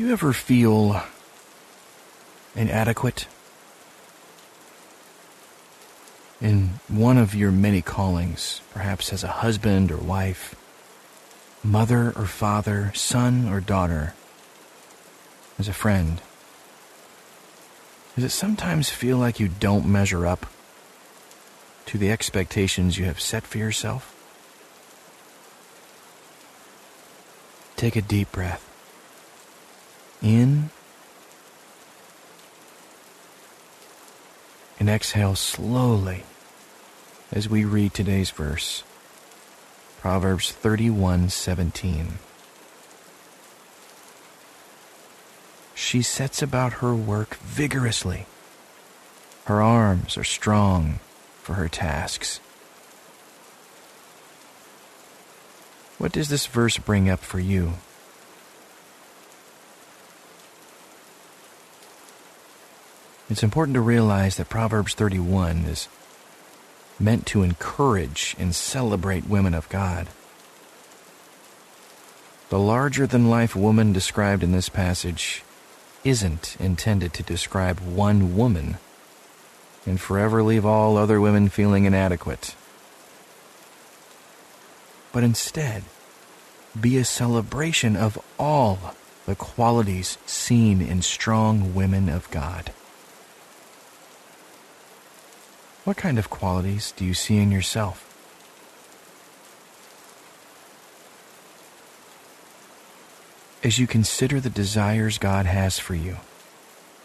You ever feel inadequate in one of your many callings, perhaps as a husband or wife, mother or father, son or daughter, as a friend? Does it sometimes feel like you don't measure up to the expectations you have set for yourself? Take a deep breath. In and exhale slowly as we read today's verse. Proverbs 31:17. She sets about her work vigorously. Her arms are strong for her tasks. What does this verse bring up for you? It's important to realize that Proverbs 31 is meant to encourage and celebrate women of God. The larger than life woman described in this passage isn't intended to describe one woman and forever leave all other women feeling inadequate, but instead be a celebration of all the qualities seen in strong women of God. What kind of qualities do you see in yourself? As you consider the desires God has for you,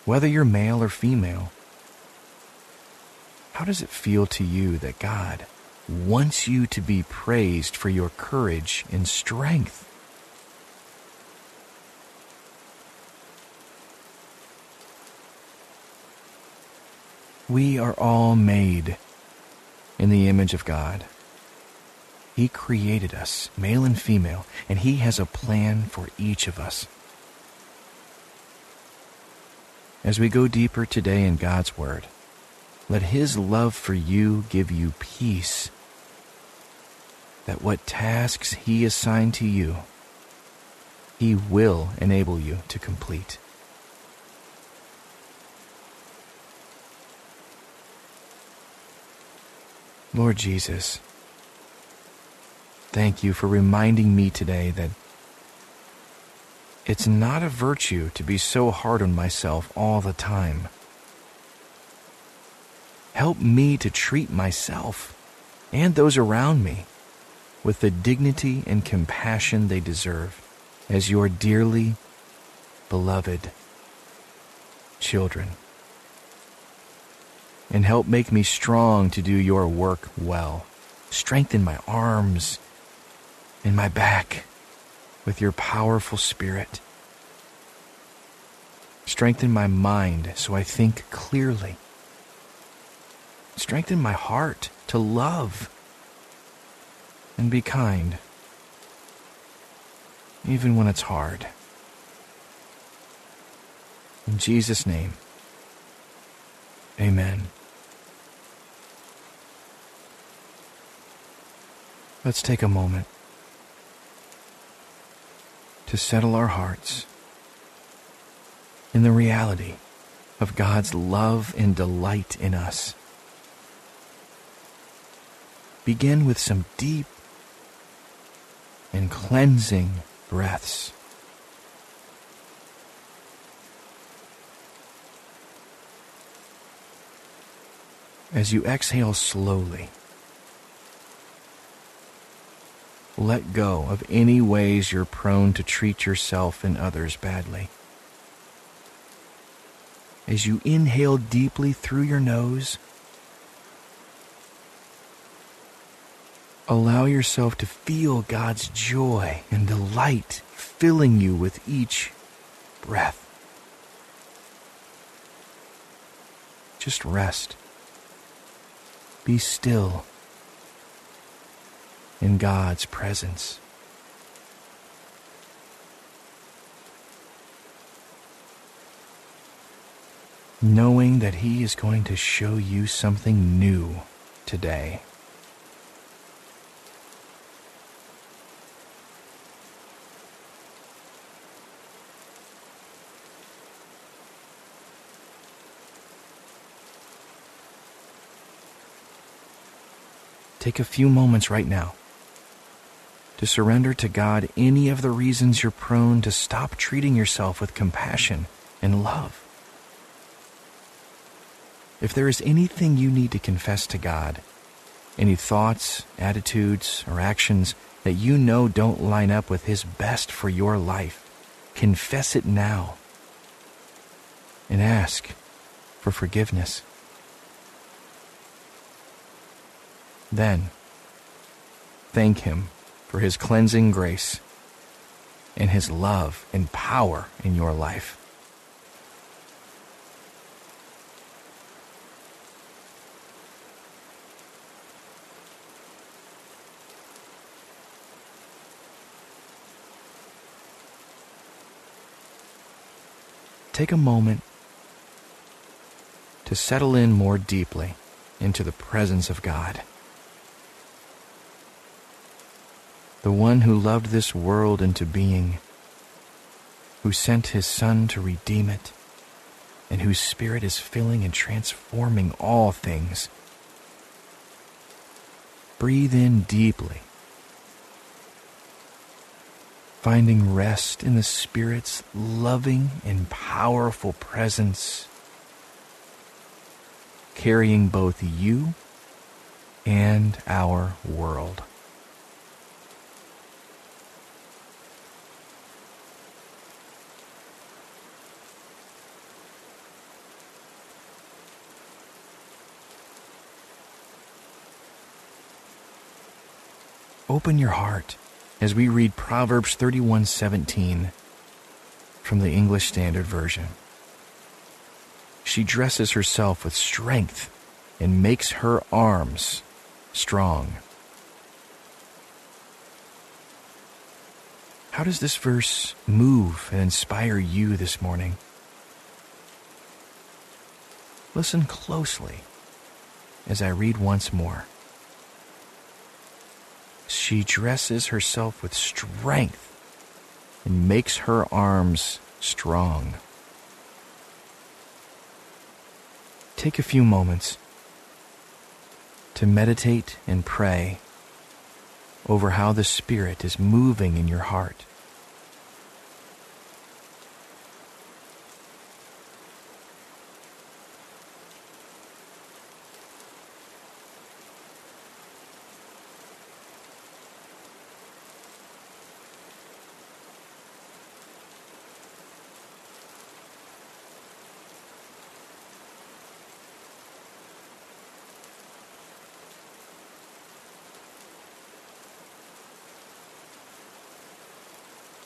whether you're male or female, how does it feel to you that God wants you to be praised for your courage and strength? We are all made in the image of God. He created us, male and female, and He has a plan for each of us. As we go deeper today in God's Word, let His love for you give you peace that what tasks He assigned to you, He will enable you to complete. Lord Jesus, thank you for reminding me today that it's not a virtue to be so hard on myself all the time. Help me to treat myself and those around me with the dignity and compassion they deserve as your dearly beloved children and help make me strong to do your work well. Strengthen my arms and my back with your powerful spirit. Strengthen my mind so I think clearly. Strengthen my heart to love and be kind, even when it's hard. In Jesus' name, amen. Let's take a moment to settle our hearts in the reality of God's love and delight in us. Begin with some deep and cleansing breaths. As you exhale slowly, let go of any ways you're prone to treat yourself and others badly. As you inhale deeply through your nose, allow yourself to feel God's joy and delight filling you with each breath. Just rest. Be still in God's presence. Knowing that He is going to show you something new today. Take a few moments right now to surrender to God any of the reasons you're prone to stop treating yourself with compassion and love. If there is anything you need to confess to God, any thoughts, attitudes, or actions that you know don't line up with His best for your life, confess it now and ask for forgiveness. Then, thank Him for His cleansing grace and His love and power in your life. Take a moment to settle in more deeply into the presence of God. The one who loved this world into being, who sent his Son to redeem it, and whose Spirit is filling and transforming all things. Breathe in deeply, finding rest in the Spirit's loving and powerful presence carrying both you and our world. Open your heart as we read Proverbs 31:17 from the English Standard Version she dresses herself with strength and makes her arms strong. How does this verse move and inspire you this morning? Listen closely as I read once more. She dresses herself with strength and makes her arms strong. take a few moments to meditate and pray over how the Spirit is moving in your heart.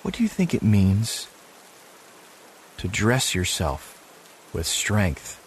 What do you think it means to dress yourself with strength?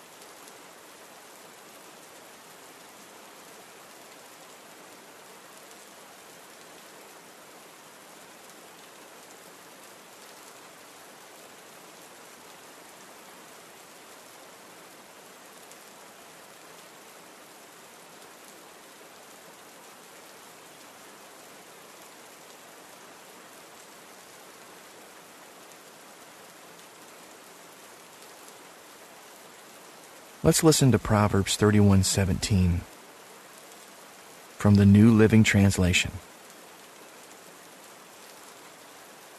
Let's listen to Proverbs 31:17 from the New Living Translation.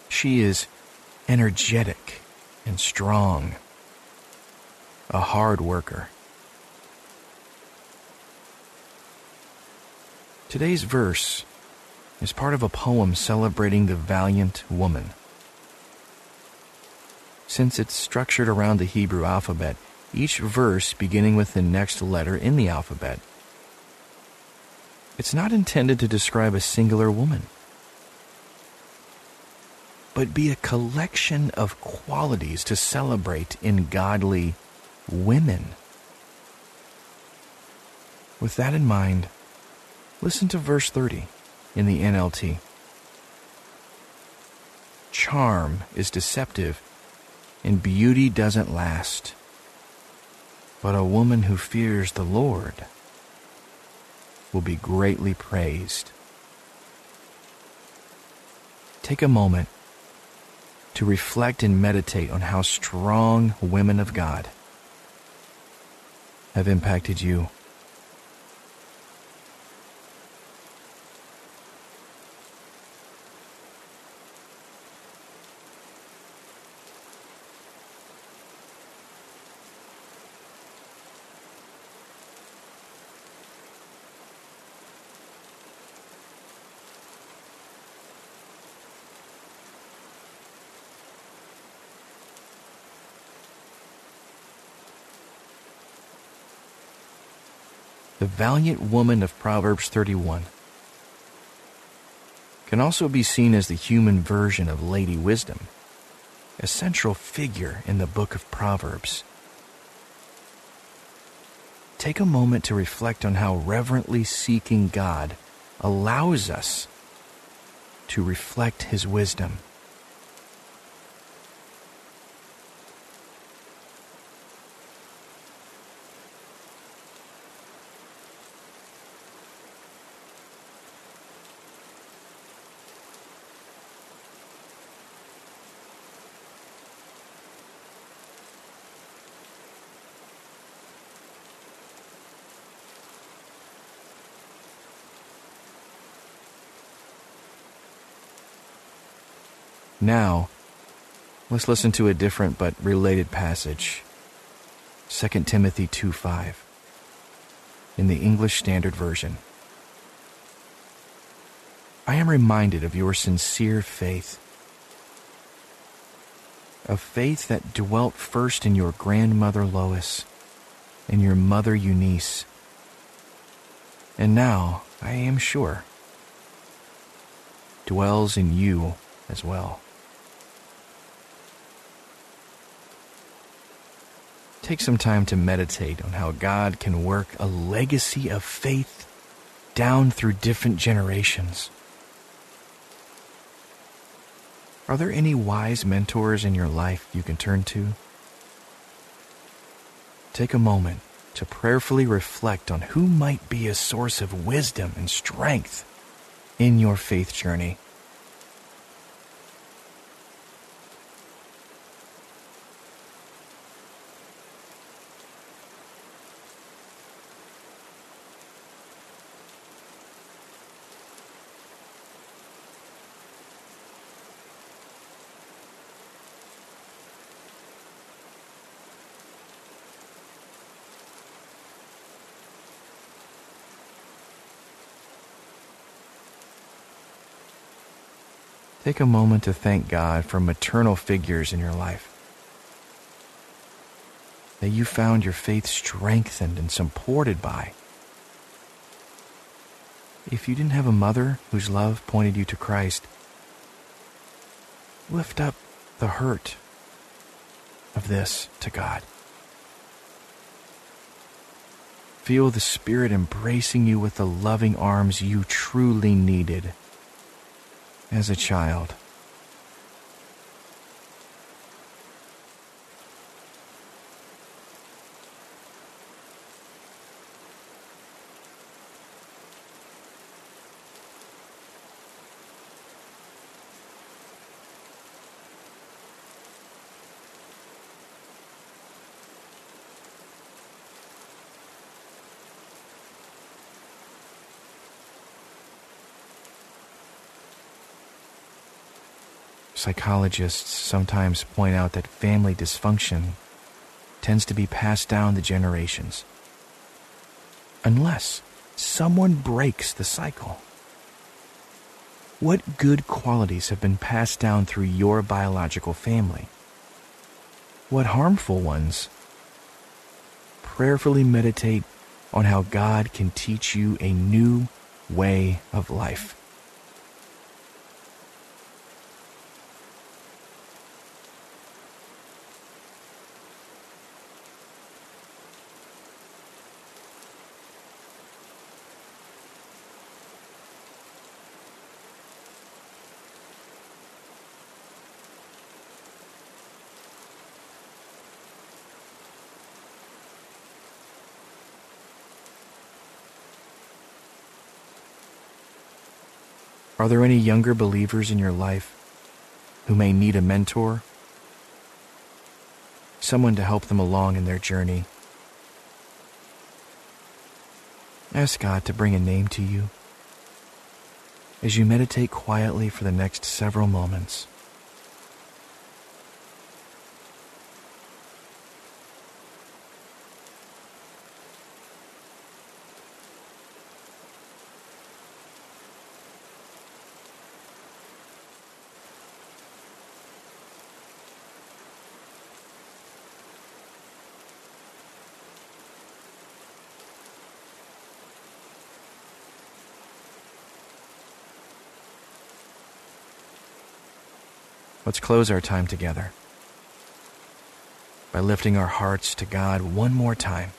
She is energetic and strong, a hard worker. Today's verse is part of a poem celebrating the valiant woman. Since it's structured around the Hebrew alphabet, each verse beginning with the next letter in the alphabet. It's not intended to describe a singular woman, but be a collection of qualities to celebrate in godly women. With that in mind, listen to verse 30 in the NLT. Charm is deceptive, and beauty doesn't last but a woman who fears the Lord will be greatly praised. Take a moment to reflect and meditate on how strong women of God have impacted you. The valiant woman of Proverbs 31, can also be seen as the human version of Lady Wisdom, a central figure in the book of Proverbs. Take a moment to reflect on how reverently seeking God allows us to reflect His wisdom. Now, let's listen to a different but related passage. 2 Timothy 2:5 in the English Standard Version. I am reminded of your sincere faith, a faith that dwelt first in your grandmother Lois and your mother Eunice, and now, I am sure, dwells in you as well. Take some time to meditate on how God can work a legacy of faith down through different generations. Are there any wise mentors in your life you can turn to? Take a moment to prayerfully reflect on who might be a source of wisdom and strength in your faith journey. Take a moment to thank God for maternal figures in your life. That you found your faith strengthened and supported by. If you didn't have a mother whose love pointed you to Christ, lift up the hurt of this to God. Feel the Spirit embracing you with the loving arms you truly needed as a child. Psychologists sometimes point out that family dysfunction tends to be passed down the generations. Unless someone breaks the cycle. What good qualities have been passed down through your biological family? What harmful ones? Prayerfully meditate on how God can teach you a new way of life. Are there any younger believers in your life who may need a mentor? Someone to help them along in their journey. Ask God to bring a name to you as you meditate quietly for the next several moments. Let's close our time together by lifting our hearts to God one more time.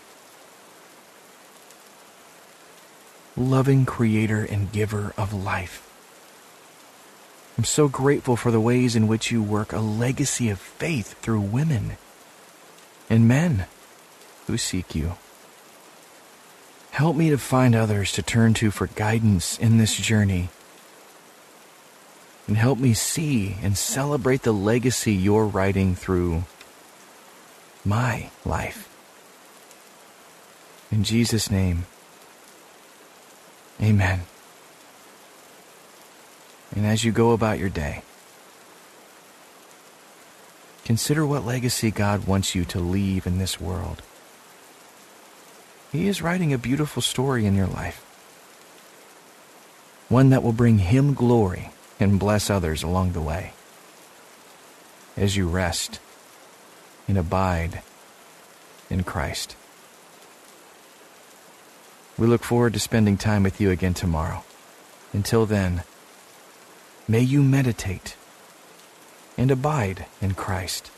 Loving Creator and Giver of life. I'm so grateful for the ways in which you work a legacy of faith through women and men who seek you. Help me to find others to turn to for guidance in this journey. And help me see and celebrate the legacy you're writing through my life. In Jesus' name, amen. And as you go about your day, consider what legacy God wants you to leave in this world. He is writing a beautiful story in your life, one that will bring Him glory and bless others along the way. As you rest and abide in Christ. We look forward to spending time with you again tomorrow. Until then, may you meditate and abide in Christ.